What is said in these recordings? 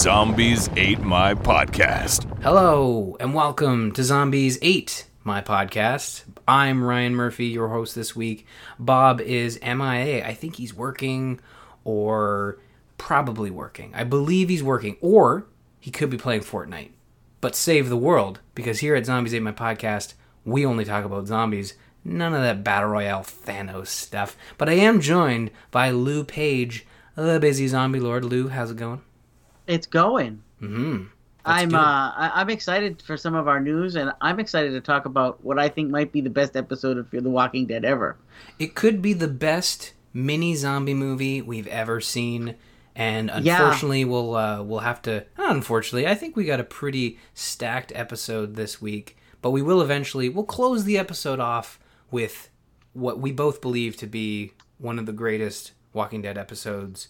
Zombies Ate My Podcast. Hello, and welcome to Zombies Ate my podcast. I'm Ryan Murphy, your host this week. Bob is MIA. I think he's working or probably working. I believe he's working, or he could be playing Fortnite. But save the world, because here at Zombies Ate my podcast, we only talk about zombies. None of that Battle Royale Thanos stuff. But I am joined by Lou Page, the busy zombie lord. Lou, how's it going? It's going. Mm-hmm. I'm uh, I- I'm excited for some of our news, and I'm excited to talk about what I think might be the best episode of Fear the Walking Dead ever. It could be the best mini zombie movie we've ever seen, and Yeah. unfortunately, we'll uh, we'll have to. Unfortunately, I think we got a pretty stacked episode this week, but we will eventually. We'll close the episode off with what we both believe to be one of the greatest Walking Dead episodes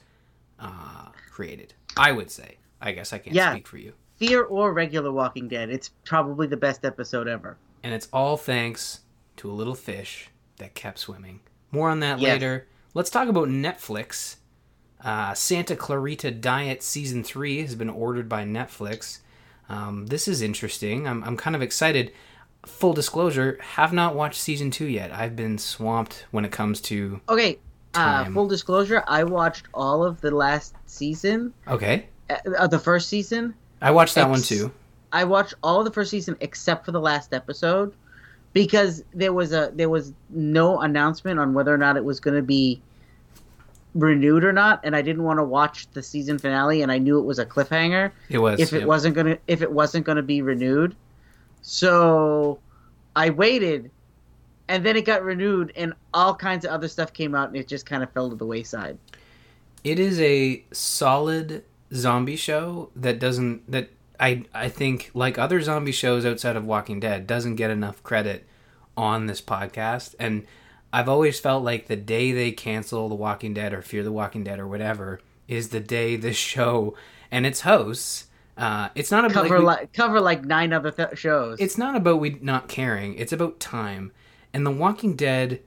uh, created. I would say. I guess I can't Yeah. speak for you. Fear or regular Walking Dead, it's probably the best episode ever. and it's all thanks to a little fish that kept swimming. More on that Yes. later. Let's talk about Netflix. Uh, Santa Clarita Diet Season 3 has been ordered by Netflix. Um, this is interesting. I'm, I'm kind of excited. Full disclosure, have not watched Season 2 yet. I've been swamped when it comes to. Okay, uh, full disclosure, I watched all of the last season, Okay. uh, the first season. I watched that one too. I watched all of the first season except for the last episode because there was a there was no announcement on whether or not it was going to be renewed or not and I didn't want to watch the season finale and I knew it was a cliffhanger It was. if it yep. wasn't going to if it wasn't going to be renewed. So I waited and then it got renewed and all kinds of other stuff came out and it just kind of fell to the wayside. it is a solid zombie show that doesn't that I I think like other zombie shows outside of Walking Dead doesn't get enough credit on this podcast and I've always felt like the day they cancel The Walking Dead or Fear the Walking Dead or whatever is the day this show and its hosts uh, it's not about Cover like, we- like cover like nine other th- shows. it's not about we not caring it's about time and The Walking Dead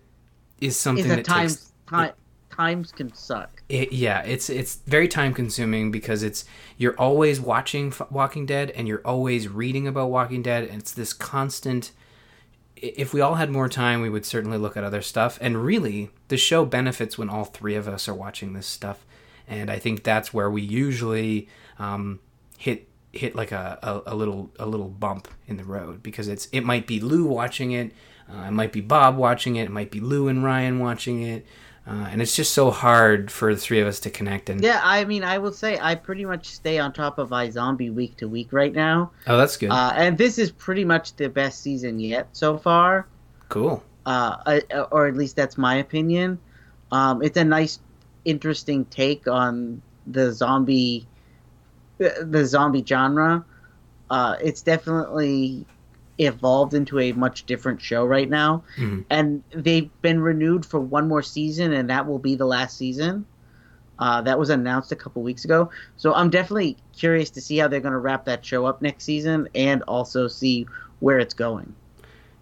is something that time, takes time times can suck. it, yeah, it's it's very time consuming because it's you're always watching F- Walking Dead and you're always reading about Walking Dead and it's this constant if we all had more time we would certainly look at other stuff and really the show benefits when all three of us are watching this stuff and I think that's where we usually um, hit hit like a, a, a little a little bump in the road because it's it might be Lou watching it uh, it might be Bob watching it it might be Lou and Ryan watching it uh, and it's just so hard for the three of us to connect. And Yeah, I mean, I will say I pretty much stay on top of iZombie week to week right now, oh, that's good. uh, and this is pretty much the best season yet so far. cool. uh, uh, or at least that's my opinion. Um, it's a nice, interesting take on the zombie, the, the zombie genre. Uh, it's definitely evolved into a much different show right now, Mhm. and they've been renewed for one more season, and that will be the last season. Uh, that was announced a couple weeks ago, so I'm definitely curious to see how they're going to wrap that show up next season, and also see where it's going.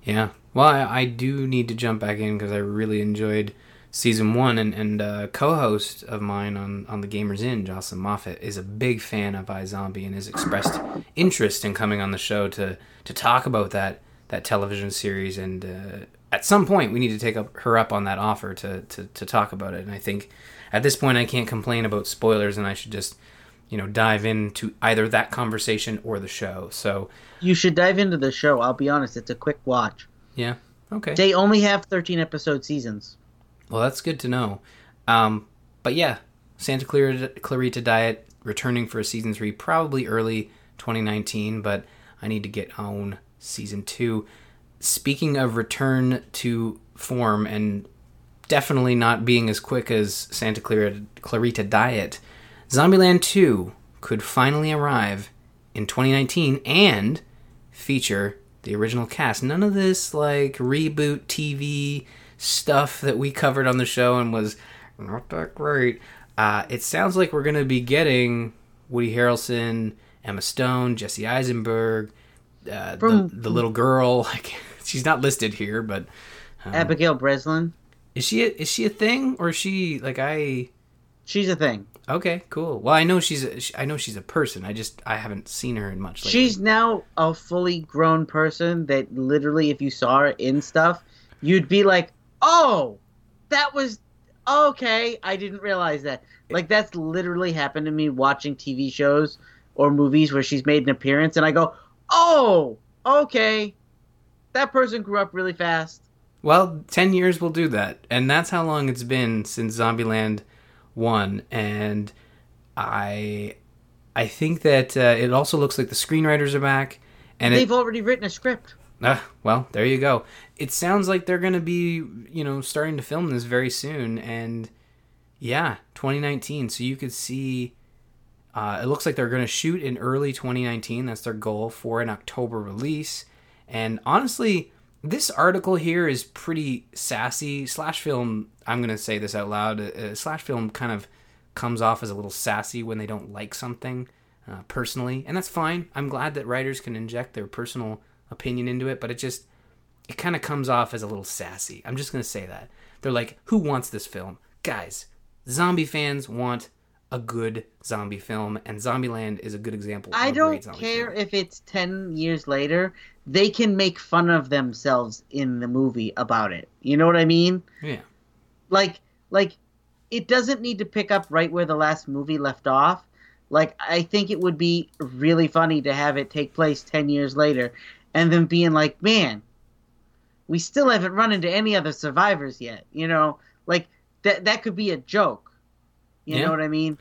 Yeah. Well, I, I do need to jump back in because I really enjoyed season one, and and uh, co-host of mine on on the Gamers Inn, Jocelyn Moffat, is a big fan of iZombie and has expressed interest in coming on the show to to talk about that that television series. And uh, at some point, we need to take up her up on that offer to, to to talk about it. And I think at this point, I can't complain about spoilers, and I should just you know dive into either that conversation or the show. So You should dive into the show. I'll be honest, it's a quick watch. yeah, okay. They only have 13 episode seasons. Well, that's good to know. Um, but yeah, Santa Clarita, Diet returning for a season three, probably early 2019. But I need to get on season two. Speaking of return to form and definitely not being as quick as Santa Clarita, Clarita Diet, Zombieland 2 could finally arrive in 2019 and feature the original cast. None of this like reboot TV stuff that we covered on the show and was not that great. Uh, it sounds like we're going to be getting Woody Harrelson, Emma Stone, Jesse Eisenberg, uh, From- the, the little girl. Like she's not listed here, but Abigail Breslin. is she a, is she a thing or is she like I? She's a thing. Okay, cool. Well, I know she's a, I know she's a person. I just I haven't seen her in much. Lately. She's now a fully grown person that literally, if you saw her in stuff, you'd be like, "Oh, that was okay." I didn't realize that. Like that's literally happened to me watching TV shows or movies where she's made an appearance, and I go, "Oh, okay." That person grew up really fast. Well, 10 years will do that. And that's how long it's been since Zombieland 1 and I I think that uh, it also looks like the screenwriters are back and They've already written a script. Ah, well, there you go. It sounds like they're going to be, you know, starting to film this very soon and yeah, 2019. So you could see uh, it looks like they're going to shoot in early 2019. That's their goal for an October release. And honestly, this article here is pretty sassy. Slash film, I'm going to say this out loud. Uh, slash film kind of comes off as a little sassy when they don't like something uh, personally, and that's fine. I'm glad that writers can inject their personal opinion into it, but it just it kind of comes off as a little sassy. I'm just going to say that. They're like, "Who wants this film?" Guys, zombie fans want a good zombie film, and Zombieland is a good example. I of don't great care film. if it's 10 years later. They can make fun of themselves in the movie about it. You know what I mean? Yeah. Like like it doesn't need to pick up right where the last movie left off. Like I think it would be really funny to have it take place 10 years later and then being like, "Man, we still haven't run into any other survivors yet." You know? Like that that could be a joke. You Yeah. know what I mean?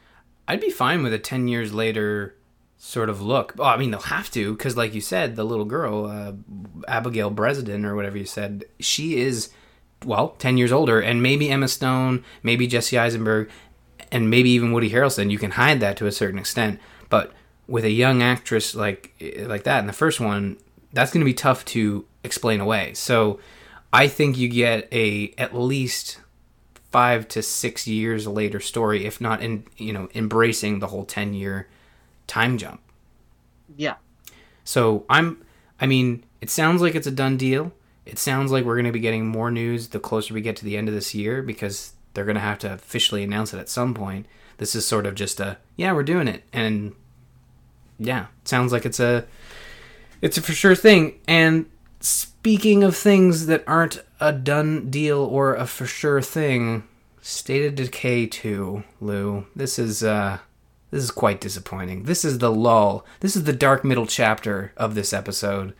I'd be fine with a 10 years later sort of look. Well, I mean, they'll have to, because like you said, the little girl, uh, Abigail Breslin, or whatever you said, she is, well, 10 years older. And maybe Emma Stone, maybe Jesse Eisenberg, and maybe even Woody Harrelson, you can hide that to a certain extent. But with a young actress like like that in the first one, that's going to be tough to explain away. So I think you get a at least five to six years later story, if not in you know embracing the whole ten year time jump. Yeah. So I'm, I mean, it sounds like it's a done deal. It sounds like we're going to be getting more news the closer we get to the end of this year because they're going to have to officially announce it at some point. This is sort of just a yeah, we're doing it, and yeah, it sounds like it's a it's a for sure thing. And speaking of things that aren't a done deal or a for sure thing, State of Decay 2, Lou. This is uh this is quite disappointing. This is the lull. This is the dark middle chapter of this episode.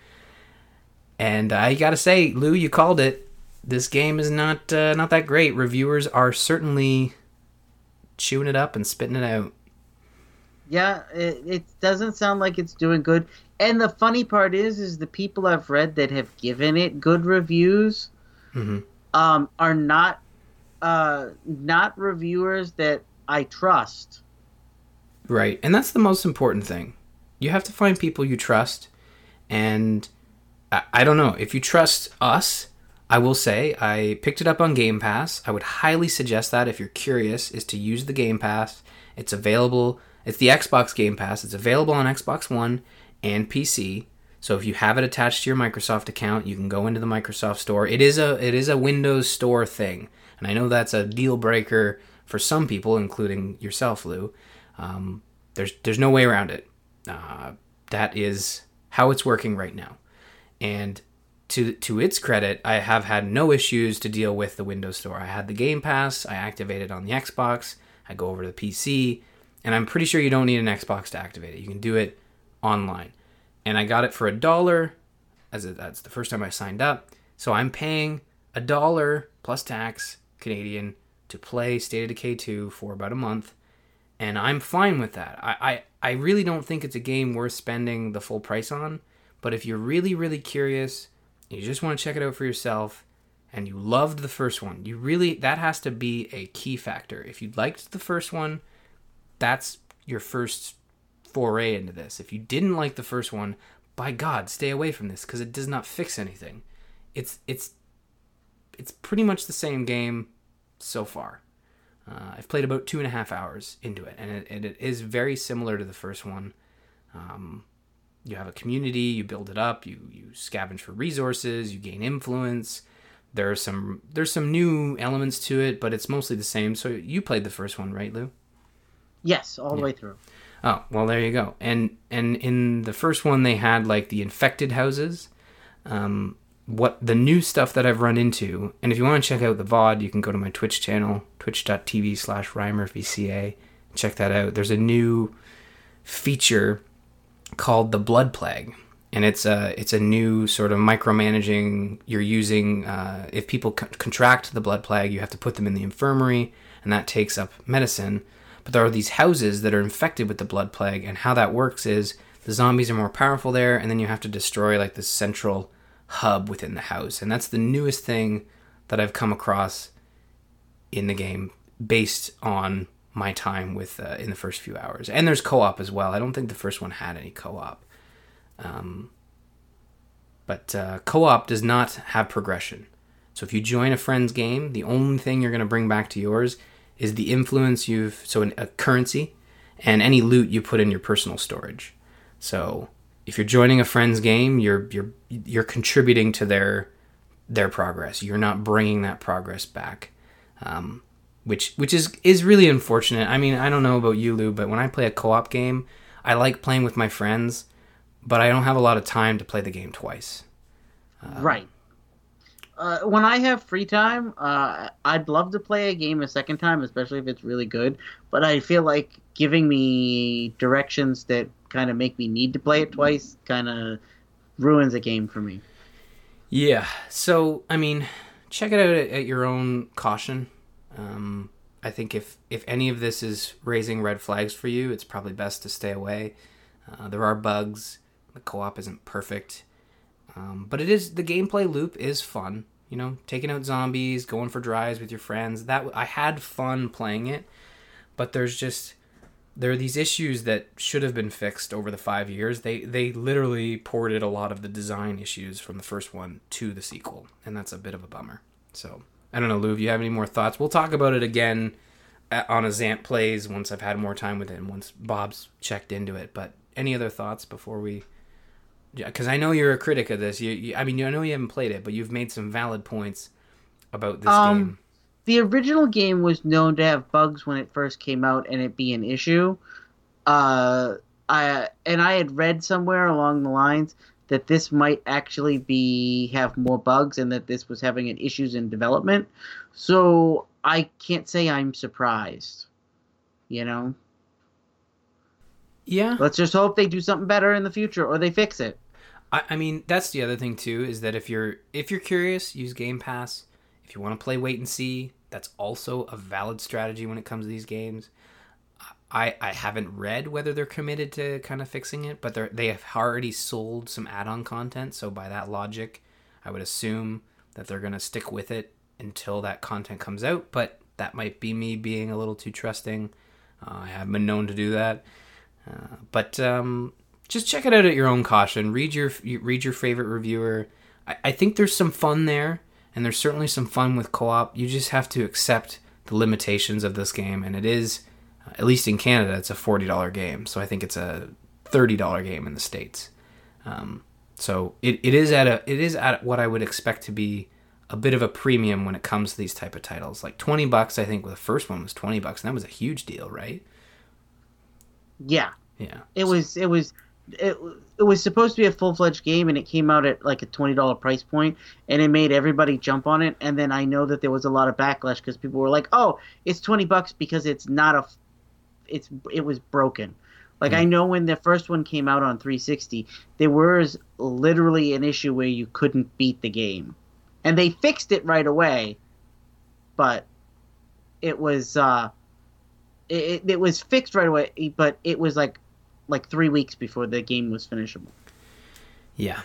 And I got to say, Lou, you called it. This game is not uh, not that great. Reviewers are certainly chewing it up and spitting it out. Yeah, it, it doesn't sound like it's doing good. And the funny part is, is the people I've read that have given it good reviews, Mhm. um, are not, uh, not reviewers that I trust. Right. And that's the most important thing. You have to find people you trust. And I, I don't know. If you trust us, I will say I picked it up on Game Pass. I would highly suggest that if you're curious, is to use the Game Pass. It's available. It's the Xbox Game Pass. It's available on Xbox One and PC. So if you have it attached to your Microsoft account, you can go into the Microsoft Store. It is a it is a Windows Store thing, and I know that's a deal breaker for some people, including yourself, Lou. Um, there's there's no way around it. Uh, that is how it's working right now, and to to its credit, I have had no issues to deal with the Windows Store. I had the Game Pass. I activated on the Xbox. I go over to the PC, and I'm pretty sure you don't need an Xbox to activate it. You can do it online, and I got it for a dollar. As it, that's the first time I signed up, so I'm paying a dollar plus tax Canadian to play State of Decay 2 for about a month and I'm fine with that. I, I, I really don't think it's a game worth spending the full price on, but if you're really, really curious, you just want to check it out for yourself, and you loved the first one, you really, that has to be a key factor. If you liked the first one, that's your first foray into this. If you didn't like the first one, by God, stay away from this because it does not fix anything. It's it's it's pretty much the same game so far. Uh, I've played about two and a half hours into it, and it, and it is very similar to the first one. Um, you have a community, you build it up, you you scavenge for resources, you gain influence. There are some there's some new elements to it, but it's mostly the same. So you played the first one, right, Lou? Yes, all the way through. Oh, well, there you go. And and in the first one, they had like the infected houses. Um, what the new stuff that I've run into, and if you want to check out the VOD, you can go to my Twitch channel, twitch.tv slash RymerVCA. Check that out. There's a new feature called the Blood Plague. And it's a it's a new sort of micromanaging. You're using uh, if people contract the blood plague, you have to put them in the infirmary, and that takes up medicine. There are these houses that are infected with the blood plague, and how that works is the zombies are more powerful there, and then you have to destroy like the central hub within the house. And that's the newest thing that I've come across in the game based on my time with uh, in the first few hours. And there's co-op as well. I don't think the first one had any co-op. Um, but uh, co-op does not have progression. So if you join a friend's game, the only thing you're going to bring back to yours is the influence you've so an, a currency and any loot you put in your personal storage. So if you're joining a friend's game, you're you're you're contributing to their their progress. You're not bringing that progress back, um, which which is is really unfortunate. I mean, I don't know about you, Lou, but when I play a co-op game, I like playing with my friends, but I don't have a lot of time to play the game twice. right. Uh, when I have free time, uh, I'd love to play a game a second time, especially if it's really good. But I feel like giving me directions that kind of make me need to play it twice kind of ruins a game for me. Yeah. So I mean, check it out at, at your own caution. Um, I think if if any of this is raising red flags for you, it's probably best to stay away. Uh, there are bugs. The co-op isn't perfect, um, but it is the gameplay loop is fun. You know, taking out zombies, going for drives with your friends. That I had fun playing it, but there's just there are these issues that should have been fixed over the five years. They they literally ported a lot of the design issues from the first one to the sequel, and that's a bit of a bummer. So I don't know, Lou. If you have any more thoughts, we'll talk about it again uh, on a Zant plays once I've had more time with it and once Bob's checked into it. But any other thoughts before we? Yeah, because I know you're a critic of this. You, you, I mean, I know you haven't played it, but you've made some valid points about this Um, game. The original game was known to have bugs when it first came out and it be an issue. Uh, I and I had read somewhere along the lines that this might actually be have more bugs and that this was having issues in development. So I can't say I'm surprised. You know, Yeah, let's just hope they do something better in the future or they fix it. I, I mean, that's the other thing too is that if you're if you're curious, use Game Pass. If you want to play wait and see, that's also a valid strategy when it comes to these games. I I haven't read whether they're committed to kind of fixing it, but they they have already sold some add-on content. So by that logic, I would assume that they're gonna stick with it until that content comes out. But that might be me being a little too trusting. Uh, I have been known to do that. But um, just check it out at your own caution. Read your read your favorite reviewer. I, I think there's some fun there, and there's certainly some fun with co-op. You just have to accept the limitations of this game, and it is, uh, at least in Canada, it's a forty dollar game. So I think it's a thirty dollar game in the states. Um, so it, it is at a it is at what I would expect to be a bit of a premium when it comes to these type of titles. Like twenty bucks, I think the first one was twenty bucks, and that was a huge deal, right? Yeah, Yeah. it was. It was. It, it was supposed to be a full fledged game, and it came out at like a twenty dollar price point, and it made everybody jump on it. And then I know that there was a lot of backlash because people were like, "Oh, it's twenty bucks because it's not a, it's it was broken." Like I know when the first one came out on 360, there was literally an issue where you couldn't beat the game, and they fixed it right away, but it was uh, it, it was fixed right away, but it was like like three weeks before the game was finishable. Yeah.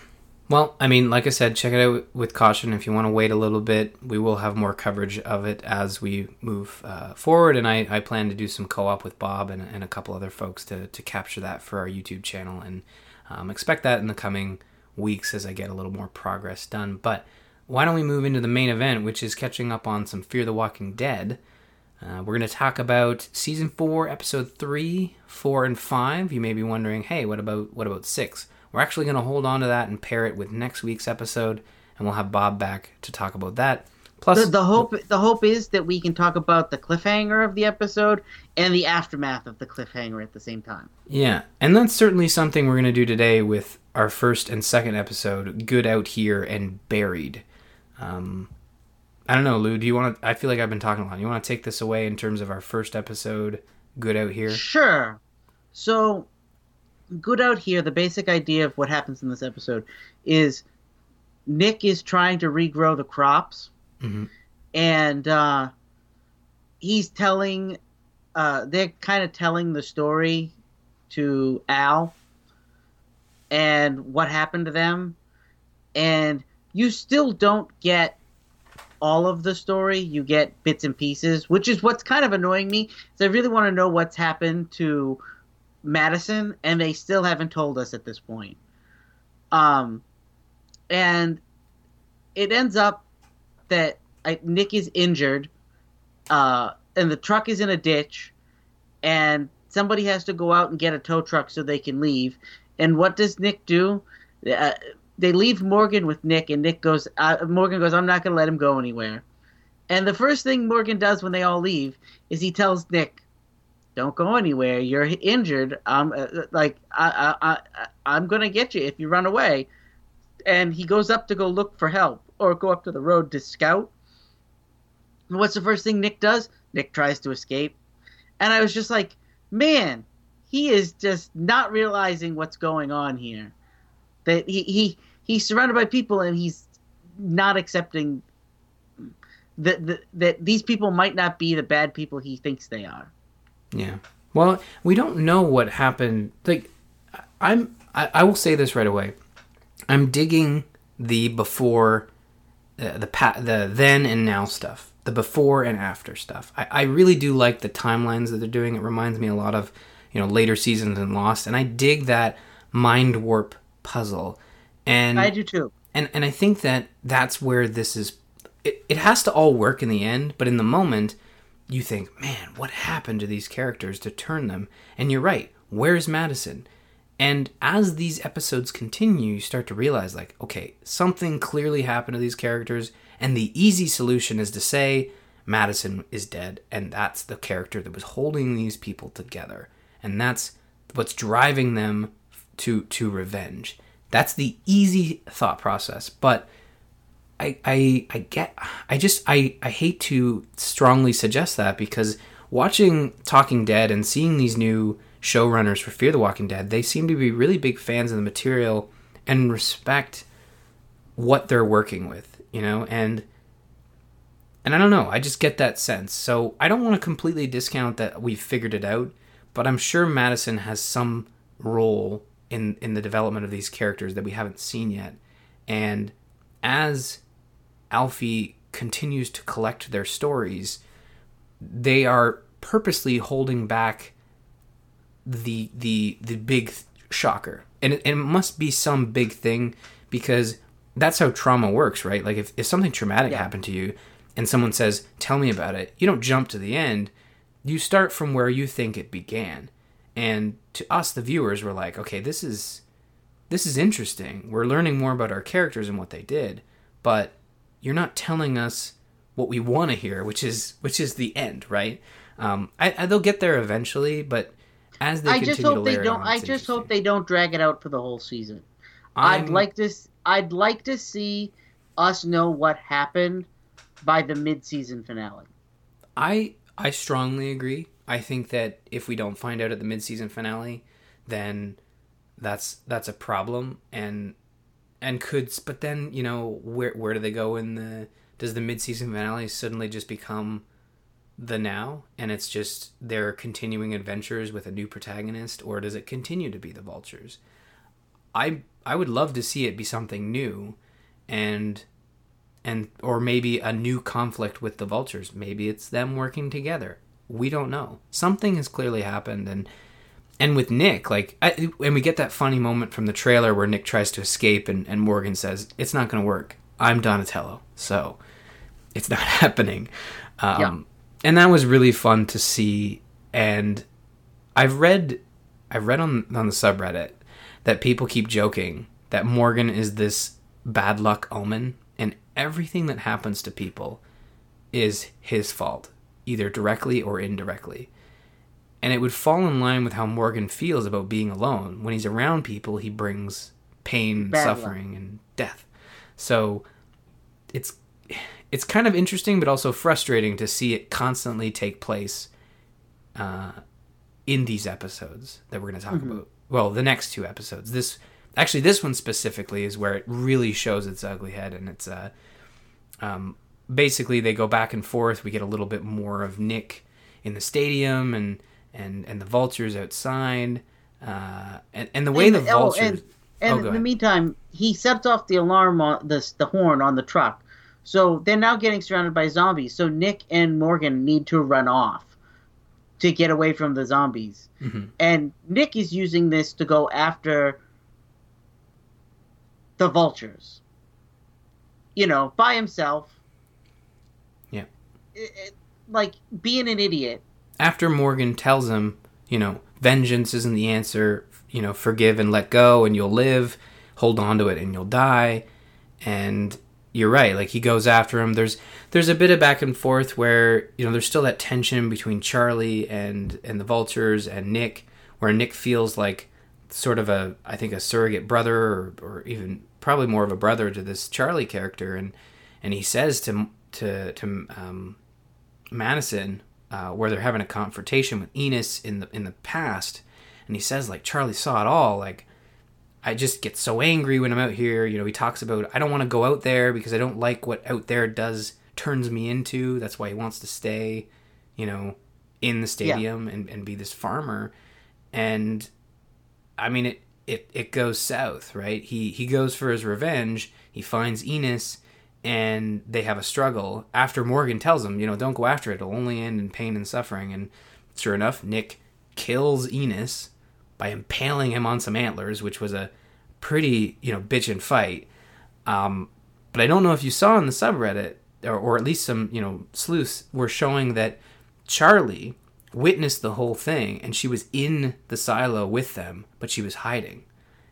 Well, I mean, like I said, check it out with caution. If you want to wait a little bit, we will have more coverage of it as we move uh, forward. And I, I plan to do some co op with Bob and, and a couple other folks to, to capture that for our YouTube channel. And um, expect that in the coming weeks as I get a little more progress done. But why don't we move into the main event, which is catching up on some Fear the Walking Dead? Uh, we're going to talk about season four, episode three, four, and five. You may be wondering, hey, what about what about six? We're actually going to hold on to that and pair it with next week's episode, and we'll have Bob back to talk about that. Plus, The, the hope the hope is that we can talk about the cliffhanger of the episode and the aftermath of the cliffhanger at the same time. yeah, and that's certainly something we're going to do today with our first and second episode, "Good Out Here" and "Buried." Um, I don't know, Lou. Do you want to? I feel like I've been talking a lot. You want to take this away in terms of our first episode, "Good Out Here"? Sure. So, good out here. The basic idea of what happens in this episode is Nick is trying to regrow the crops, Mhm. and uh, he's telling. Uh, they're kind of telling the story to Al and what happened to them, and you still don't get all of the story. You get bits and pieces, which is what's kind of annoying me. Is I really want to know what's happened to Madison, and they still haven't told us at this point. Um, and it ends up that I, Nick is injured, uh, and the truck is in a ditch, and somebody has to go out and get a tow truck so they can leave. And what does Nick do? Uh, they leave Morgan with Nick, and Nick goes. Uh, Morgan goes, "I'm not going to let him go anywhere." And the first thing Morgan does when they all leave is he tells Nick, "Don't go anywhere. You're injured. Um, like I, I, I, I'm going to get you if you run away." And he goes up to go look for help, or go up to the road to scout. And what's the first thing Nick does? Nick tries to escape, and I was just like, "Man, he is just not realizing what's going on here." That he he he's surrounded by people and he's not accepting that that that these people might not be the bad people he thinks they are. Yeah. Well, we don't know what happened. Like, I'm. I, I will say this right away. I'm digging the before, uh, the pa- the then and now stuff. The before and after stuff. I, I really do like the timelines that they're doing. It reminds me a lot of, you know, later seasons in Lost, and I dig that mind warp puzzle. And I do too. and and I think that that's where this is. It, it has to all work in the end, but in the moment, you think, man, what happened to these characters to turn them? And you're right. Where's Madison? And as these episodes continue, you start to realize, like, okay, something clearly happened to these characters, and the easy solution is to say Madison is dead, and that's the character that was holding these people together, and that's what's driving them to to revenge. That's the easy thought process, but I I I get I just I I hate to strongly suggest that because watching Talking Dead and seeing these new showrunners for Fear the Walking Dead, they seem to be really big fans of the material and respect what they're working with, you know, and and I don't know, I just get that sense. So I don't want to completely discount that we've figured it out, but I'm sure Madison has some role in in the development of these characters that we haven't seen yet. And as Alfie continues to collect their stories, they are purposely holding back the the the big shocker, and it, and it must be some big thing because that's how trauma works, right? Like if, if something traumatic Yeah. happened to you, and someone says, "Tell me about it," you don't jump to the end. You start from where you think it began, and to us, the viewers, were like, "Okay, this is this is interesting. We're learning more about our characters and what they did, but you're not telling us what we want to hear, which is which is the end, right? Um, I, I, they'll get there eventually, but as they I continue just to hope they don't. on, I just hope they don't drag it out for the whole season. i would like to. i'd like to see us know what happened by the mid-season finale. I I strongly agree. I think that if we don't find out at the mid-season finale, then that's that's a problem and and could but then, you know, where where do they go in the does the mid-season finale suddenly just become the now and it's just their continuing adventures with a new protagonist or does it continue to be the vultures? I I would love to see it be something new, and and or maybe a new conflict with the vultures. Maybe it's them working together. We don't know. Something has clearly happened, and and with Nick, like, I, and we get that funny moment from the trailer where Nick tries to escape, and, and Morgan says, "It's not going to work. I'm Donatello, so it's not happening." Um, Yeah. And that was really fun to see. And I've read, I've read on on the subreddit that people keep joking that Morgan is this bad luck omen, and everything that happens to people is his fault, either directly or indirectly. And it would fall in line with how Morgan feels about being alone. When he's around people, he brings pain, Bad luck. suffering, and death. So it's it's kind of interesting, but also frustrating to see it constantly take place uh, in these episodes that we're going to talk about. Well, the next two episodes. This actually, this one specifically is where it really shows its ugly head, and it's uh, um, basically they go back and forth. We get a little bit more of Nick in the stadium, and and and the vultures outside, uh, and and the way the And- oh, vultures. and, and Oh, in the meantime, he sets off the alarm on the the horn on the truck. So they're now getting surrounded by zombies. So Nick and Morgan need to run off to get away from the zombies. Mhm. And Nick is using this to go after the vultures. You know, by himself. Like being an idiot. after Morgan tells him, you know, vengeance isn't the answer, you know, forgive and let go and you'll live, hold on to it and you'll die. And you're right, like he goes after him. There's there's a bit of back and forth where, you know, there's still that tension between Charlie and and the vultures and Nick where Nick feels like sort of a I think a surrogate brother or, or even probably more of a brother to this Charlie character and and he says to to to um Madison, uh, where they're having a confrontation with Ennis in the in the past, and he says like Charlie saw it all. Like I just get so angry when I'm out here. You know, he talks about I don't want to go out there because I don't like what out there does turns me into. That's why he wants to stay, you know, in the stadium and, and be this farmer. And I mean it it it goes south, right? He he goes for his revenge. He finds Ennis and they have a struggle after Morgan tells him, you know, don't go after it. It'll only end in pain and suffering. And sure enough, Nick kills Ennis by impaling him on some antlers, which was a pretty, you know, bitchin' fight. Um, but I don't know if you saw in the subreddit, or, or at least some, you know, sleuths were showing that Charlie witnessed the whole thing and she was in the silo with them, but she was hiding,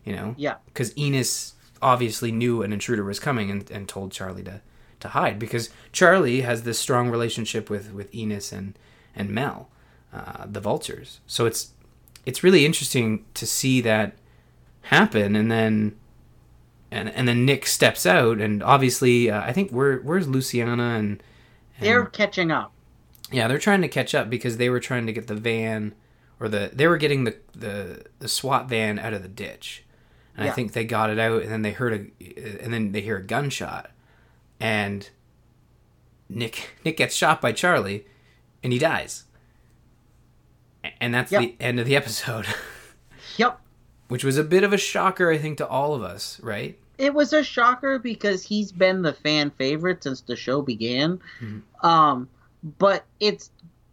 you know? Yeah. Because Ennis obviously knew an intruder was coming and, and told Charlie to, to hide because Charlie has this strong relationship with, with Ennis and, and Mel, uh, the vultures. So it's, it's really interesting to see that happen and then and and then Nick steps out and obviously uh, I think where where's Luciana and, and They're catching up. yeah they're trying to catch up because they were trying to get the van or the they were getting the the, the SWAT van out of the ditch and I think they got it out and then they heard a and then they hear a gunshot and Nick Nick gets shot by Charlie and he dies and that's Yep. the end of the episode Yep. which was a bit of a shocker I think to all of us right it was a shocker because he's been the fan favorite since the show began. Mhm. Um, but it's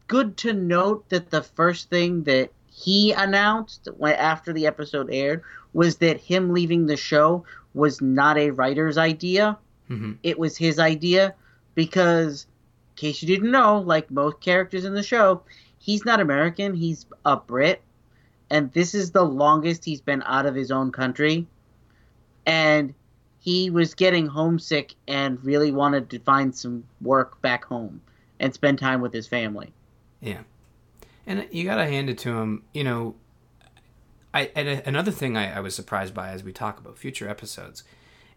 good to note that the first thing that he announced when, after the episode aired was that him leaving the show was not a writer's idea. Mhm. It was his idea because, in case you didn't know, like most characters in the show, he's not American. He's a Brit, and this is the longest he's been out of his own country and he was getting homesick and really wanted to find some work back home and spend time with his family. Yeah, and you gotta hand it to him. You know, I and a- another thing I, I was surprised by as we talk about future episodes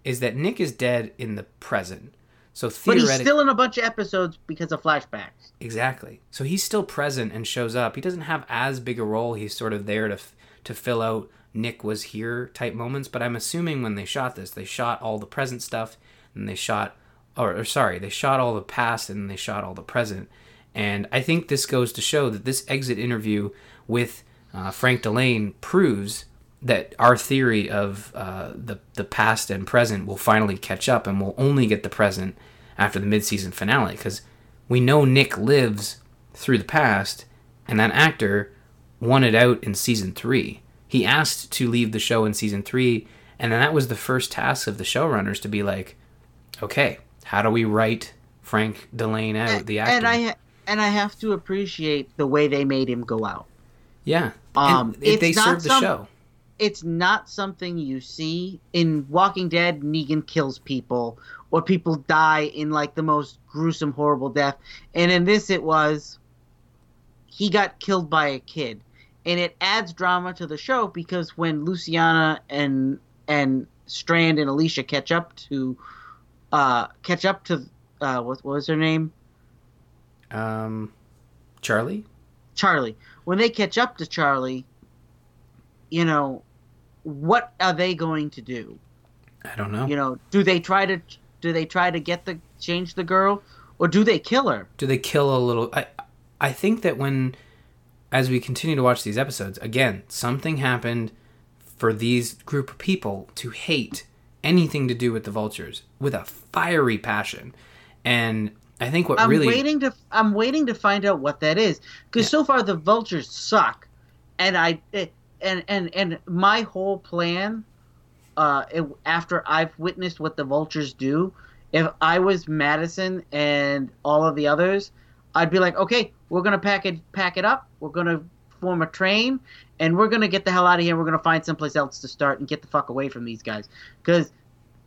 is that Nick is dead in the present. So But he's still in a bunch of episodes because of flashbacks. exactly. So he's still present and shows up. He doesn't have as big a role. He's sort of there to to fill out Nick was here type moments. But I'm assuming when they shot this, they shot all the present stuff and they shot, or, or sorry, they shot all the past and they shot all the present. And I think this goes to show that this exit interview with uh, Frank Dillane proves that our theory of uh, the the past and present will finally catch up, and we'll only get the present after the mid-season finale because we know Nick lives through the past, and that actor wanted out in season three. He asked to leave the show in season three, and then that was the first task of the showrunners to be like, okay, how do we write Frank Dillane out, the actor? and I and I have to appreciate the way they made him go out. yeah, Um, and they served the some- show. It's not something you see in Walking Dead. Negan kills people, or people die in like the most gruesome, horrible death. And in this, it was he got killed by a kid, and it adds drama to the show because when Luciana and and Strand and Alicia catch up to uh, catch up to uh, what, what was her name? Um, Charlie. Charlie. When they catch up to Charlie, you know, what are they going to do? I don't know. You know, do they try to do they try to get the change the girl, or do they kill her? do they kill a little i i think that when as we continue to watch these episodes again something happened for these group of people to hate anything to do with the vultures with a fiery passion and i think what I'm really waiting to I'm waiting to find out what that is because so far the vultures suck, and I eh, and and and my whole plan, uh, it, after I've witnessed what the vultures do, if I was Madison and all of the others, I'd be like, okay, we're gonna pack it pack it up, we're gonna form a train, and we're gonna get the hell out of here. We're gonna find someplace else to start and get the fuck away from these guys. Because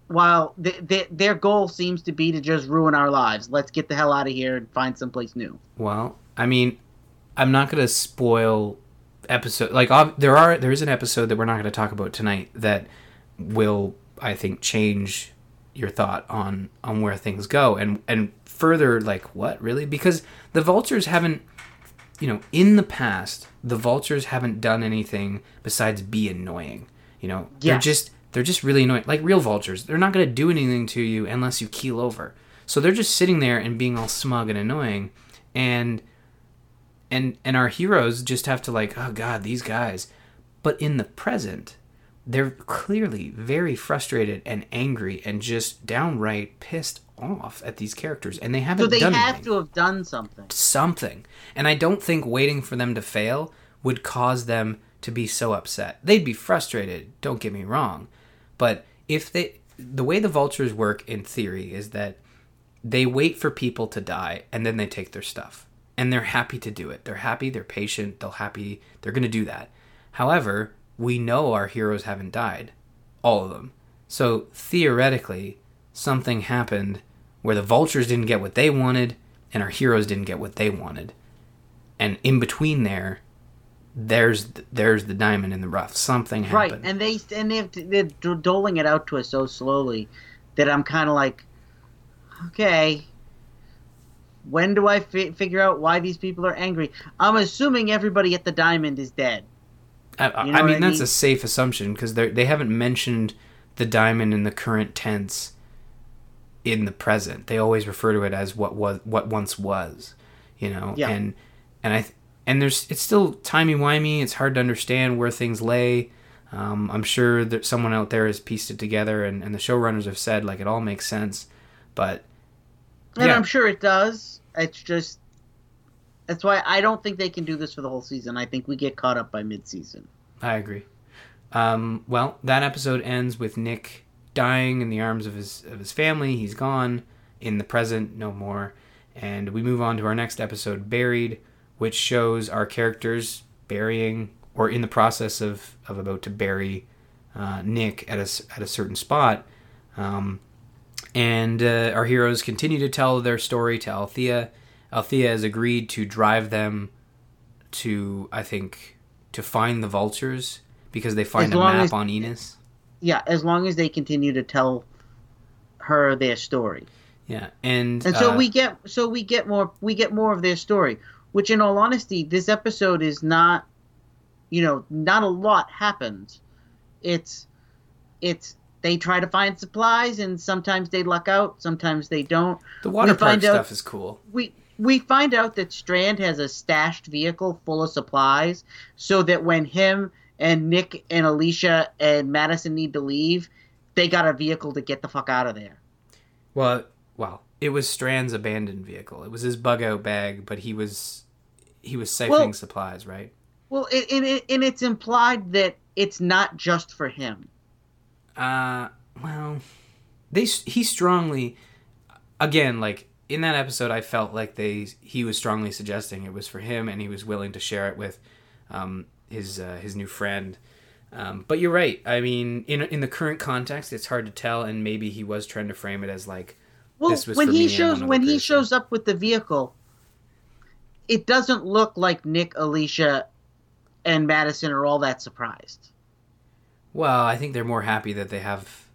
while th th their goal seems to be to just ruin our lives, let's get the hell out of here and find someplace new. well i mean i'm not going to spoil episode like ob- there are there is an episode that we're not going to talk about tonight that will i think change your thought on on where things go and and further like what really? Because the vultures haven't you know in the past the vultures haven't done anything besides be annoying you know? They're just they're just really annoying. Like real vultures they're not going to do anything to you unless you keel over. So they're just sitting there and being all smug and annoying. And and and our heroes just have to like oh god these guys. But in the present they're clearly very frustrated and angry and just downright pissed off at these characters. And they haven't So they have anything. to have done something. something. And i don't think waiting for them to fail would cause them to be so upset. They'd be frustrated don't get me wrong but if they the way the vultures work in theory is that they wait for people to die and then they take their stuff. And they're happy to do it. They're happy they're patient they'll happy they're going to do that. However we know our heroes haven't died. All of them. So theoretically something happened where the vultures didn't get what they wanted and our heroes didn't get what they wanted. And in between there there's there's the diamond in the rough something happened. Right, and they and they've, they're doling it out to us so slowly that I'm kind of like, okay, when do I fi- figure out why these people are angry? I'm assuming everybody at the diamond is dead. I, I- You know I mean, I that's mean? a safe assumption because they they haven't mentioned the diamond in the current tense in the present. They always refer to it as what was what once was, you know. Yeah. And and I and there's it's still timey wimey. It's hard to understand where things lay. Um, I'm sure that someone out there has pieced it together, and, and the showrunners have said like it all makes sense. But And I'm sure it does. It's just that's why I don't think they can do this for the whole season. I think we get caught up by mid-season. I agree. Um, well, that episode ends with Nick dying in the arms of his of his family. He's gone in the present, no more. And we move on to our next episode, Buried, which shows our characters burying or in the process of, of about to bury uh, Nick at a, at a certain spot. Um, and uh, our heroes continue to tell their story to Althea. Althea has agreed to drive them to, I think, to find the vultures because they find a map as- on Ennis. Yeah, as long as they continue to tell her their story. Yeah, and and so uh, we get so we get more we get more of their story which in all honesty this episode is not you know not a lot happens it's it's they try to find supplies and sometimes they luck out sometimes they don't the water we park find out- stuff is cool. we we find out that strand has a stashed vehicle full of supplies so that when him and Nick and Alicia and Madison need to leave, they got a vehicle to get the fuck out of there. Well, well, it was Strand's abandoned vehicle. It was his bug out bag, but he was he was siphoning Well- supplies, right? Well, it, and, it, and it's implied that it's not just for him. Uh, well, they he strongly, again, like in that episode, I felt like they he was strongly suggesting it was for him, and he was willing to share it with um, his uh, his new friend. Um, but you're right. I mean, in in the current context, it's hard to tell, and maybe he was trying to frame it as like Well, This was when for he shows when he shows up with the vehicle, it doesn't look like Nick, Alicia, and Madison are all that surprised. Well, I think they're more happy that they have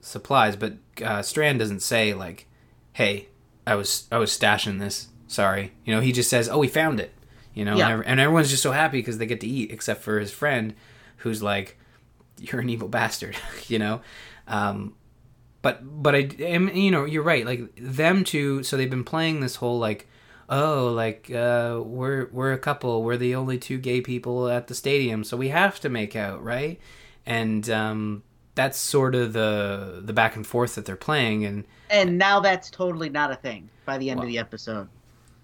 supplies, but uh, Strand doesn't say like, "Hey, I was I was stashing this. Sorry." You know, he just says, "Oh, we found it." You know, Yeah. and, and everyone's just so happy because they get to eat, except for his friend, who's like, "You're an evil bastard," you know. Um, but but I am you know you're right. Like them two, so they've been playing this whole like. Oh, like uh, we're we're a couple. We're the only two gay people at the stadium, so we have to make out, right? and um, that's sort of the the back and forth that they're playing and And now that's totally not a thing by the end Well- of the episode.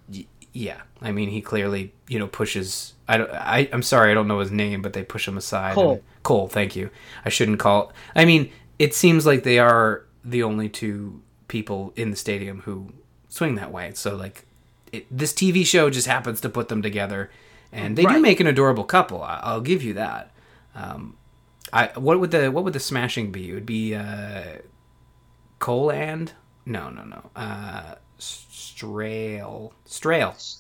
y- yeah i mean he clearly you know pushes i don't I, i'm sorry i don't know his name but they push him aside Cole. and- cole thank you i shouldn't call i mean it seems like they are the only two people in the stadium who swing that way so like it, this tv show just happens to put them together and they do make an adorable couple I, i'll give you that um, I what would the what would the smashing be? It would be uh, Cole and no no no uh, Strail Strail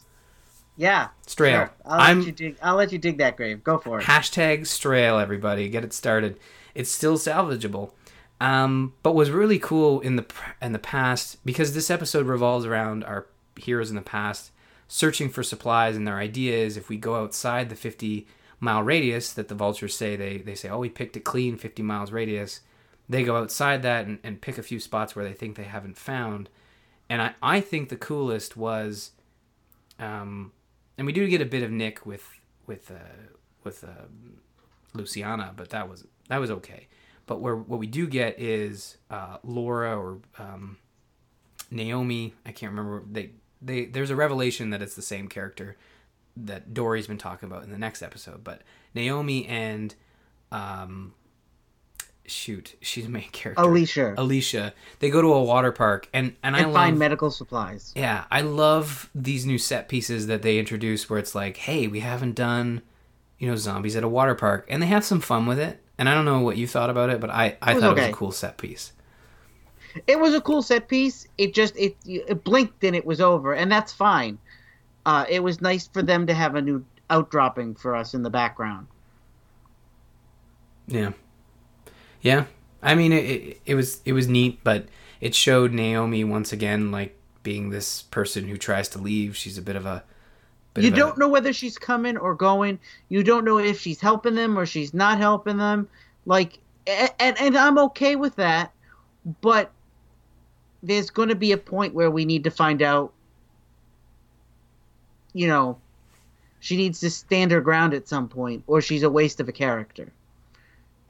Yeah. Strail. Sure. I'll I'm let you dig. I'll let you dig that grave. Go for it. hashtag Strail. Everybody, get it started. It's still salvageable. Um, but was really cool in the in the past because this episode revolves around our heroes in the past searching for supplies, and their idea is if we go outside the 50 mile radius that the vultures say they they say oh we picked a clean 50 miles radius they go outside that and, and pick a few spots where they think they haven't found. And i i think the coolest was um and we do get a bit of nick with with uh with uh, luciana but that was that was okay. But where what we do get is uh laura or um naomi i can't remember they they there's a revelation that it's the same character that Dorie's been talking about in the next episode. But Naomi and um, shoot, she's the main character. Alicia. Alicia. They go to a water park, and and I and love. find medical supplies. yeah, I love these new set pieces that they introduce, where it's like, hey, we haven't done, you know, zombies at a water park, and they have some fun with it. And I don't know what you thought about it, but I I It thought it was a cool set piece. It was a cool set piece. It just it, it blinked and it was over, and that's fine. Uh, it was nice for them to have a new outdropping for us in the background. Yeah, yeah. I mean, it, it it was it was neat, but it showed Naomi once again like being this person who tries to leave. She's a bit of a. You don't know whether she's coming or going. You don't know if she's helping them or she's not helping them. Like, a- and and I'm okay with that, but there's going to be a point where we need to find out. You know, she needs to stand her ground at some point, or she's a waste of a character.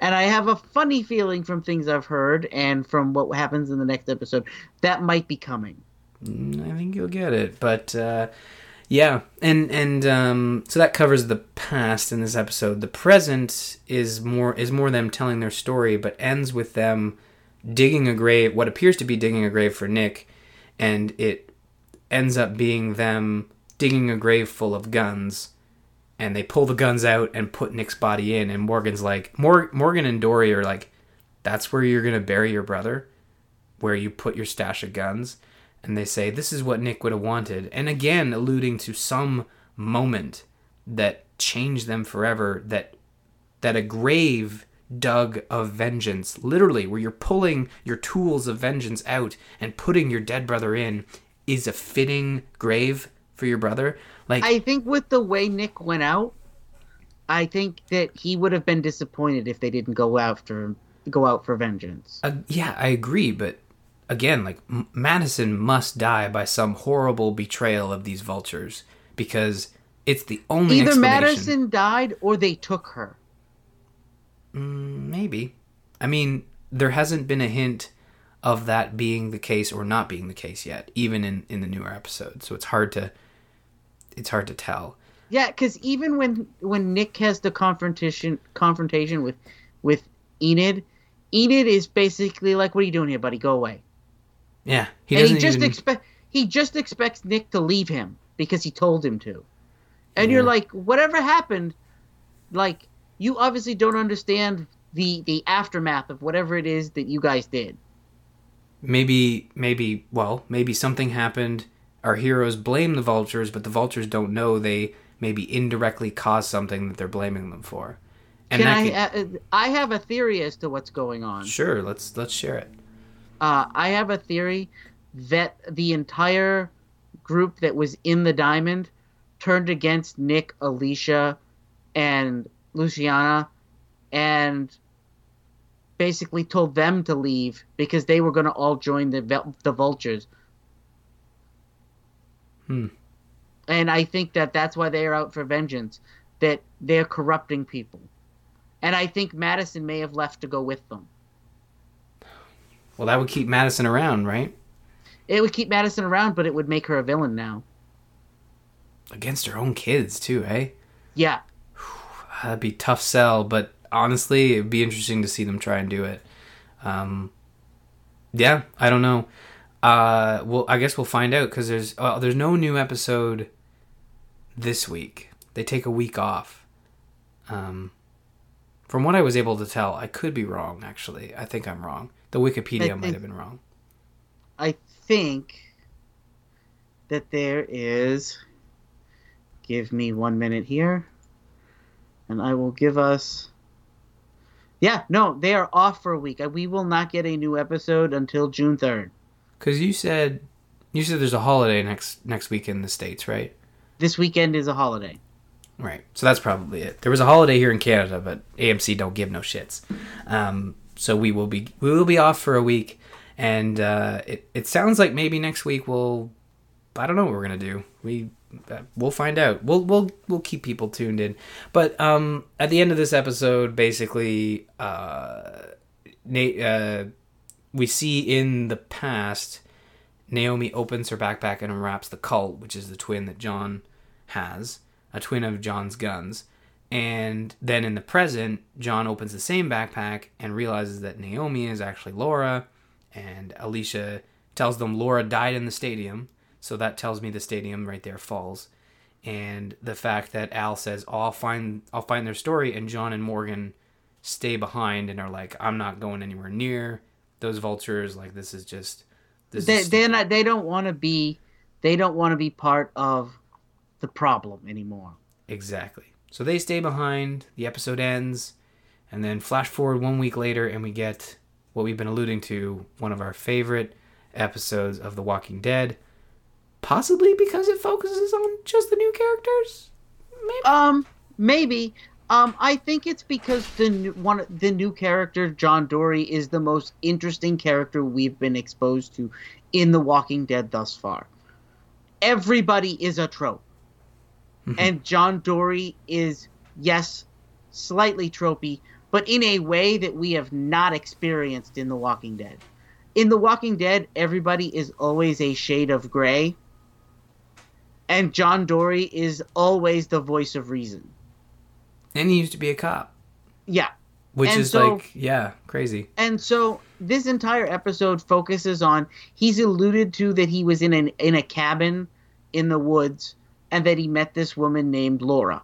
And I have a funny feeling from things I've heard and from what happens in the next episode that might be coming. Mm, I think you'll get it, but uh, yeah, and and um, so that covers the past in this episode. The present is more is more them telling their story, but ends with them digging a grave, what appears to be digging a grave for Nick, and it ends up being them digging a grave full of guns. And they pull the guns out and put Nick's body in, and Morgan's like, Mor- Morgan and Dorie are like, "That's where you're gonna bury your brother." where you put your stash of guns and they say this is what Nick would have wanted and again alluding to some moment that changed them forever that that a grave dug of vengeance literally where you're pulling your tools of vengeance out and putting your dead brother in is a fitting grave for your brother like I think with the way Nick went out, I think that he would have been disappointed if they didn't go after go out for vengeance. Uh, yeah, I agree, but again, like M- Madison must die by some horrible betrayal of these vultures because it's the only Either. Madison died or they took her. Mm, maybe. I mean, there hasn't been a hint of that being the case or not being the case yet, even in in the newer episodes. So it's hard to it's hard to tell. Yeah, because even when when Nick has the confrontation confrontation with with Ennis, Ennis is basically like, "What are you doing here, buddy? Go away." Yeah, he and he just even. expect he just expects Nick to leave him because he told him to. And you're like, whatever happened, like you obviously don't understand the the aftermath of whatever it is that you guys did. maybe maybe well maybe something happened our heroes blame the vultures but the vultures don't know they maybe indirectly caused something that they're blaming them for and Can I? could- Uh, I have a theory as to what's going on. sure let's let's share it Uh, I have a theory that the entire group that was in the diamond turned against Nick, Alicia, and Luciana, and basically told them to leave because they were going to all join the the vultures. Hmm. And I think that that's why they are out for vengeance. That they're corrupting people, and I think Madison may have left to go with them. well that would keep madison around right It would keep Madison around, but it would make her a villain now. against her own kids too eh Yeah, that'd be tough sell but honestly it'd be interesting to see them try and do it. Um yeah i don't know. Uh well i guess we'll find out because there's well, there's no new episode this week. They take a week off. Um from what i was able to tell i could be wrong actually. I think i'm wrong. The wikipedia might have been wrong. I think that there is. Give me one minute here, and I will give us. Yeah, no, they are off for a week. We will not get a new episode until June third. because you said you said there's a holiday next next week in the states right This weekend is a holiday. Right. So that's probably it. There was a holiday here in Canada, but AMC don't give no shits. Um, so we will be we will be off for a week, and uh, it it sounds like maybe next week we'll I don't know what we're gonna do. We we'll find out. We'll we'll we'll keep people tuned in. But um, at the end of this episode, basically, uh, Nate, uh, we see in the past. Naomi opens her backpack and unwraps the Colt, which is the twin that John has, a twin of John's guns. And then in the present, John opens the same backpack and realizes that Naomi is actually Laura, and Alicia tells them Laura died in the stadium. So that tells me the stadium right there falls. And the fact that Al says, oh, "I'll find, I'll find their story," and John and Morgan stay behind and are like, "I'm not going anywhere near those vultures. Like this is just." This They is they're not. They don't want to be. They don't want to be part of the problem anymore. Exactly. So they stay behind, the episode ends, and then flash forward one week later, and we get what we've been alluding to one of our favorite episodes of The Walking Dead. Possibly because it focuses on just the new characters? Maybe. Um, maybe. Um, I think it's because the new, one the new character John Dorie is the most interesting character we've been exposed to in The Walking Dead thus far. Everybody is a trope, and John Dorie is yes, slightly tropey, but in a way that we have not experienced in The Walking Dead. In The Walking Dead, everybody is always a shade of gray, and John Dorie is always the voice of reason. and he used to be a cop, Yeah. which And is so- like, yeah, crazy. And so this entire episode focuses on he's alluded to that he was in an in a cabin in the woods and that he met this woman named Laura.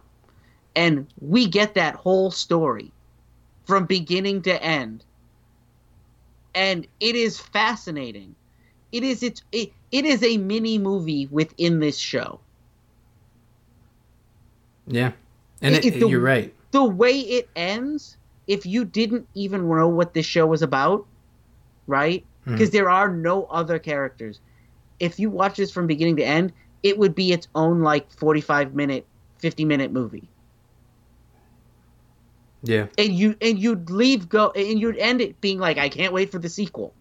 And we get that whole story from beginning to end. And it is fascinating. It is it's it, it is a mini movie within this show. Yeah. And It- it, it- the- you're right. the way it ends, if you didn't even know what this show was about, right? Hmm. Because there are no other characters. If you watch this from beginning to end, it would be its own like 45 minute, 50 minute movie. Yeah. And you and you'd leave go and you'd end it being like I can't wait for the sequel.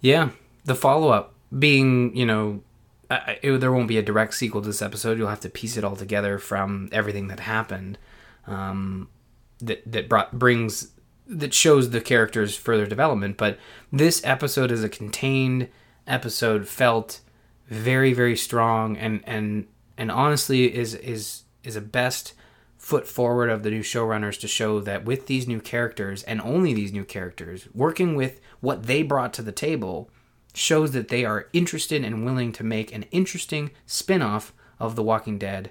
Yeah, the follow up being, you know, it, there won't be a direct sequel to this episode. You'll have to piece it all together from everything that happened. Um, that that brought brings that shows the characters further development. But this episode is a contained episode, felt very very strong, and and and honestly is is is a best foot forward of the new showrunners to show that with these new characters and only these new characters working with what they brought to the table shows that they are interested and willing to make an interesting spin-off of The Walking Dead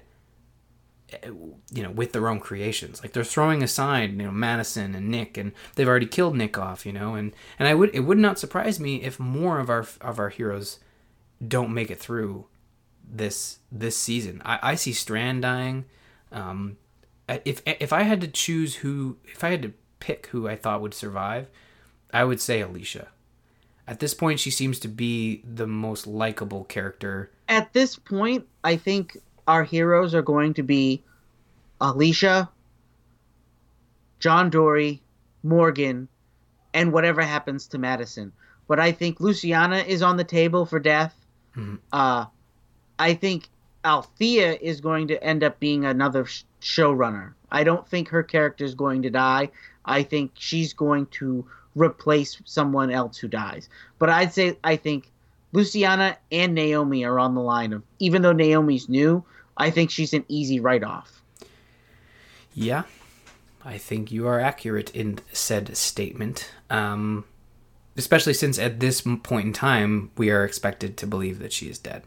you know with their own creations. Like they're throwing aside you know Madison and Nick and they've already killed Nick off you know? And and I would it would not surprise me if more of our of our heroes don't make it through this this season. I, I see Strand dying. Um if if I had to choose who if I had to pick who I thought would survive I would say Alicia at this point she seems to be the most likable character At this point, I think our heroes are going to be Alicia, John Dorie, Morgan, and whatever happens to Madison. But I think Luciana is on the table for death. Uh, I think Althea is going to end up being another sh- showrunner. I don't think her character is going to die. I think she's going to replace someone else who dies. But I'd say I think Luciana and Naomi are on the line of even though Naomi's new, I think she's an easy write off. Yeah, I think you are accurate in said statement. Um, especially since at this point in time, we are expected to believe that she is dead.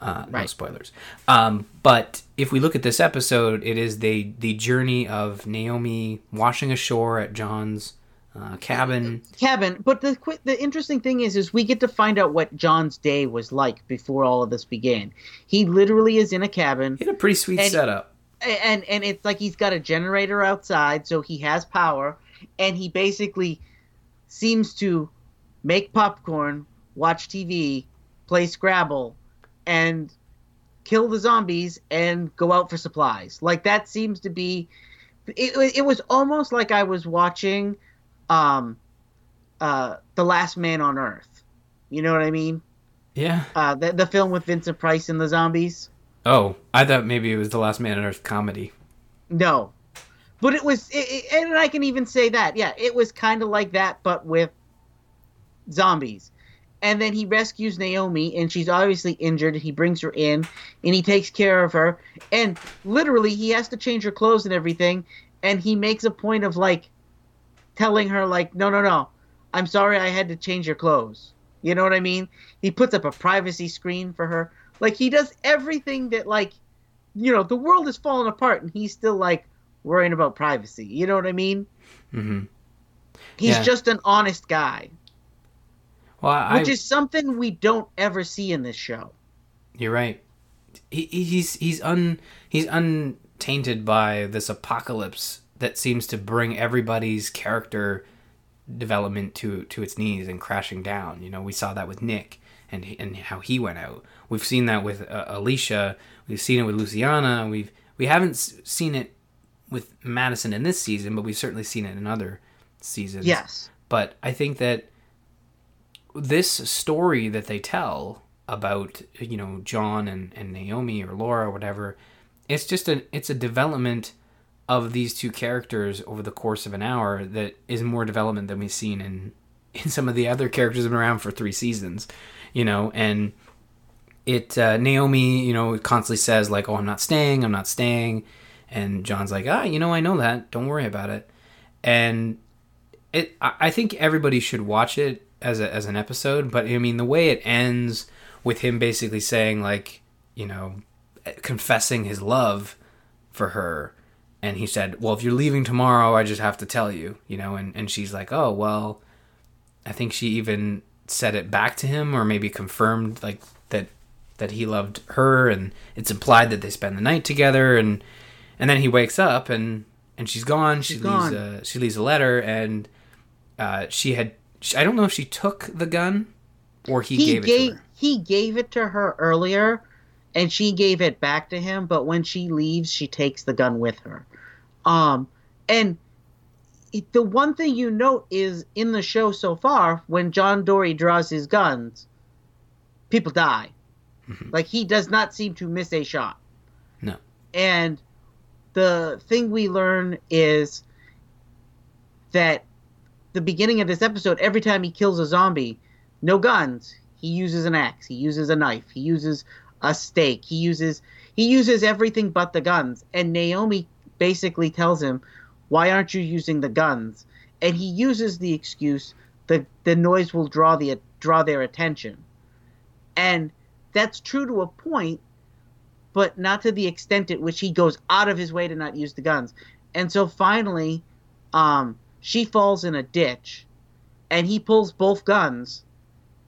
Uh, No spoilers. Um, but if we look at this episode, it is the the journey of Naomi washing ashore at John's uh, cabin. Cabin, but the the interesting thing is is we get to find out what John's day was like before all of this began. He literally is in a cabin He had a pretty sweet And- setup. and and it's like he's got a generator outside so he has power and he basically seems to make popcorn watch tv play scrabble and kill the zombies and go out for supplies like that seems to be it, it was almost like i was watching um uh the last man on earth you know what i mean Yeah. uh the, the film with vincent price and the zombies Oh, I thought maybe it was the Last Man on Earth comedy. No, but it was, it, it- and I can even say that, yeah, it was kind of like that, but with zombies. And then he rescues Naomi, and she's obviously injured. He brings her in, and he takes care of her. And literally, he has to change her clothes and everything. And he makes a point of like telling her, like, no, no, no, I'm sorry, I had to change your clothes. You know what I mean? He puts up a privacy screen for her. Like he does everything that like you know, the world is falling apart and he's still like worrying about privacy. You know what I mean? hmm He's Yeah. just an honest guy, Well, I, which is something we don't ever see in this show. You're right. He- he's he's un he's untainted by this apocalypse that seems to bring everybody's character development to to its knees and crashing down. You know, we saw that with Nick and and how he went out. We've seen that with uh, Alicia. We've seen it with Luciana. We've we haven't s- seen it with Madison in this season, but we've certainly seen it in other seasons. Yes. But I think that this story that they tell about you know John and, and Naomi or Laura or whatever, it's just a it's a development of these two characters over the course of an hour that is more development than we've seen in in some of the other characters have been around for three seasons, you know, and it uh, Naomi, you know, constantly says like, "Oh, I'm not staying, I'm not staying," and John's like, "Ah, you know, I know that. Don't worry about it." And it, I I think everybody should watch it as a, as an episode. But I mean, the way it ends with him basically saying like, you know, confessing his love for her, and he said, "Well, if you're leaving tomorrow, I just have to tell you," you know, and and she's like, "Oh, well." I think she even said it back to him, or maybe confirmed like that that he loved her, and it's implied that they spend the night together, and and then he wakes up and and she's gone. she leaves gone. a she leaves a letter, and uh, she had she, I don't know if she took the gun or he, He, gave, gave it to her. he gave it to her earlier and she gave it back to him, but when she leaves, she takes the gun with her. Um and it, the one thing you note is in the show so far, when John Dorie draws his guns, people die. Like he does not seem to miss a shot. No. And the thing we learn is that the beginning of this episode, every time he kills a zombie, no guns. He uses an axe. He uses a knife. He uses a stake. He uses he uses everything but the guns. And Naomi basically tells him, "Why aren't you using the guns?" And he uses the excuse the the noise will draw the draw their attention. And that's true to a point, but not to the extent at which he goes out of his way to not use the guns. And so finally, um, she falls in a ditch, and he pulls both guns,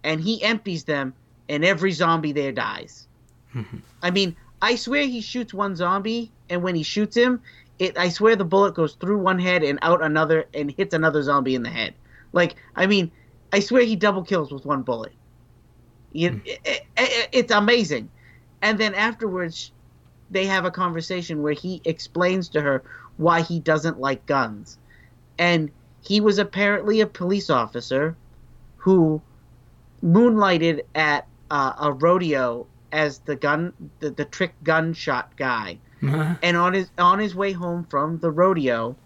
and he empties them, and every zombie there dies. I mean, I swear he shoots one zombie, and when he shoots him, it I swear the bullet goes through one head and out another, and hits another zombie in the head. Like, I mean, I swear he double kills with one bullet. You, it, it- it- it's amazing. And then afterwards, they have a conversation where he explains to her why he doesn't like guns. And he was apparently a police officer who moonlighted at uh, a rodeo as the gun, the, the trick gunshot guy. Uh-huh. and on his on his way home from the rodeo,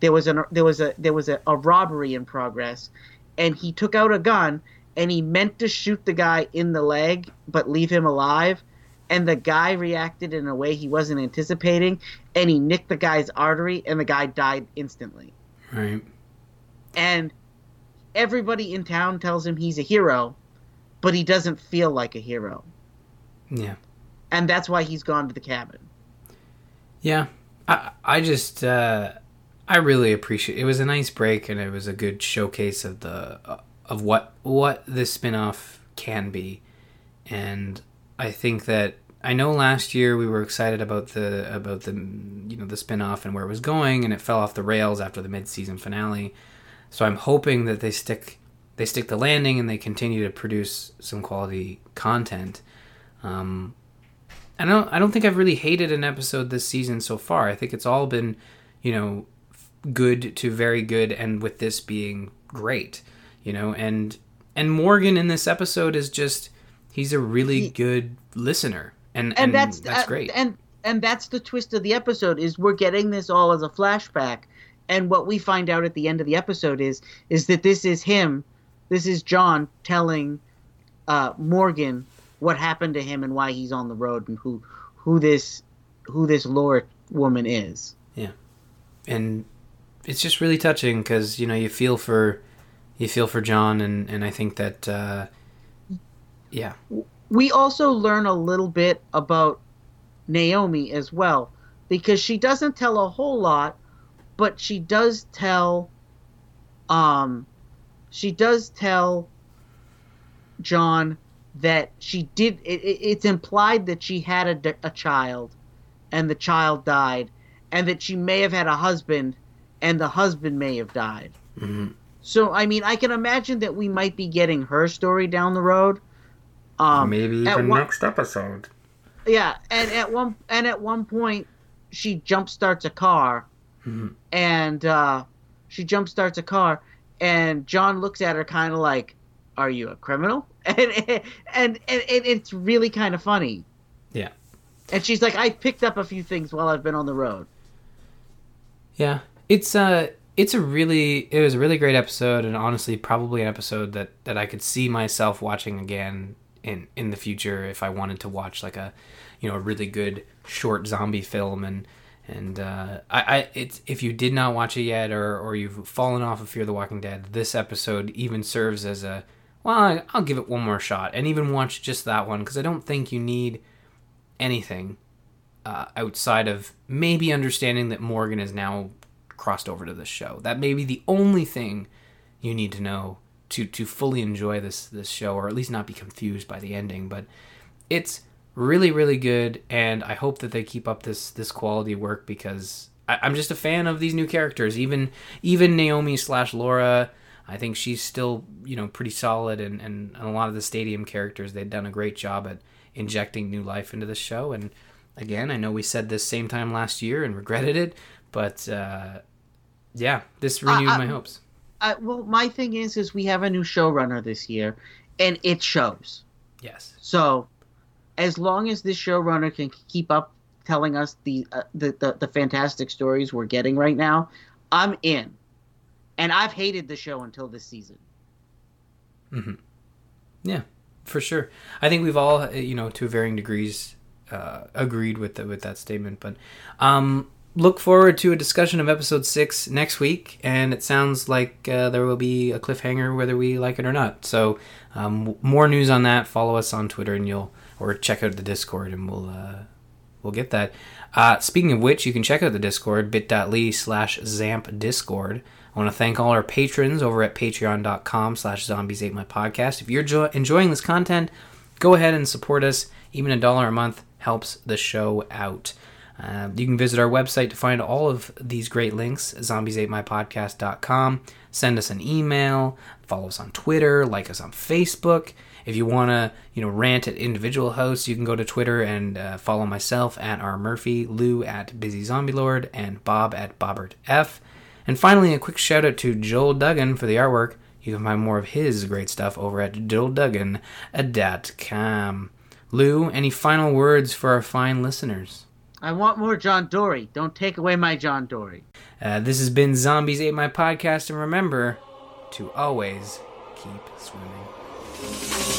there was an there was a there was a, a robbery in progress, and he took out a gun and he meant to shoot the guy in the leg but leave him alive, and the guy reacted in a way he wasn't anticipating, and he nicked the guy's artery, and the guy died instantly. Right. And everybody in town tells him he's a hero, but he doesn't feel like a hero, Yeah. and that's why he's gone to the cabin. Yeah, I I just uh, I really appreciate. It was a nice break, and it was a good showcase of the uh, of what what this spinoff can be, and I think that I know last year we were excited about the about the you know the spinoff and where it was going, and it fell off the rails after the mid season finale. So I'm hoping that they stick they stick the landing and they continue to produce some quality content. Um, I don't I don't think I've really hated an episode this season so far. I think it's all been, you know, good to very good and with this being great, you know, and and Morgan in this episode is just he's a really He- good listener. And and, that's that's uh, great. And and that's the twist of the episode is we're getting this all as a flashback, and what we find out at the end of the episode is is that this is him, this is John telling uh, Morgan what happened to him and why he's on the road and who who this who this Laura woman is. Yeah, and it's just really touching because you know you feel for you feel for John and and I think that uh, yeah we also learn a little bit about Naomi as well because she doesn't tell a whole lot but she does tell um she does tell John that she did it, it- it's implied that she had a child and the child died and that she may have had a husband and the husband may have died Mhm. so i mean i can imagine that we might be getting her story down the road um maybe even one- next episode yeah, and at one and at one point she jump starts a car, Mhm. and uh, she jump starts a car, and John looks at her kind of like, "Are you a criminal?" And and and, and it's really kind of funny. Yeah. And she's like, "I picked up a few things while I've been on the road." Yeah, it's uh it's a really it was a really great episode, and honestly, probably an episode that that I could see myself watching again in in the future if I wanted to watch like a you know a really good short zombie film and. And uh, I, I, it's if you did not watch it yet, or, or you've fallen off of Fear the Walking Dead, this episode even serves as a well. I'll give it one more shot, and even watch just that one because I don't think you need anything uh, outside of maybe understanding that Morgan is now crossed over to this show. That may be the only thing you need to know to to fully enjoy this this show, or at least not be confused by the ending. But it's really really good, and I hope that they keep up this this quality work because I, I'm just a fan of these new characters. Even even Naomi slash Laura. I think she's still, you know, pretty solid, and, and, and a lot of the stadium characters, they've done a great job at injecting new life into the show. And again, I know we said this same time last year and regretted it, but uh, yeah, this renewed I- my hopes. Uh, well, my thing is, is we have a new showrunner this year, and it shows. Yes. So, as long as this showrunner can keep up telling us the, uh, the the the fantastic stories we're getting right now, I'm in. And I've hated the show until this season. Yeah, for sure. I think we've all, uh, you know, to varying degrees, uh, agreed with the, with that statement. But um, look forward to a discussion of episode six next week, and it sounds like uh, there will be a cliffhanger whether we like it or not. So um, more news on that. Follow us on Twitter, and you'll or check out the Discord, and we'll uh, we'll get that. Uh, speaking of which, you can check out the Discord, bit.ly slash Zamp Discord. Want to thank all our patrons over at patreon.com slash zombies ate my podcast. If you're jo- enjoying this content, go ahead and support us. Even a dollar a month helps the show out. Uh, you can visit our website to find all of these great links, zombies8mypodcast.com. Send us an email, follow us on Twitter, like us on Facebook. If you want to, you know, rant at individual hosts, you can go to Twitter and uh, follow myself at R Murphy, Lou at Busy Zombie Lord, and Bob at Bobbert F. And finally, a quick shout out to Joel Duggan for the artwork. You can find more of his great stuff over at joelduggan.com. Lou, any final words for our fine listeners? I want more John Dorie. Don't take away my John Dorie. Uh, this has been Zombies Ate My Podcast, and remember to always keep swimming.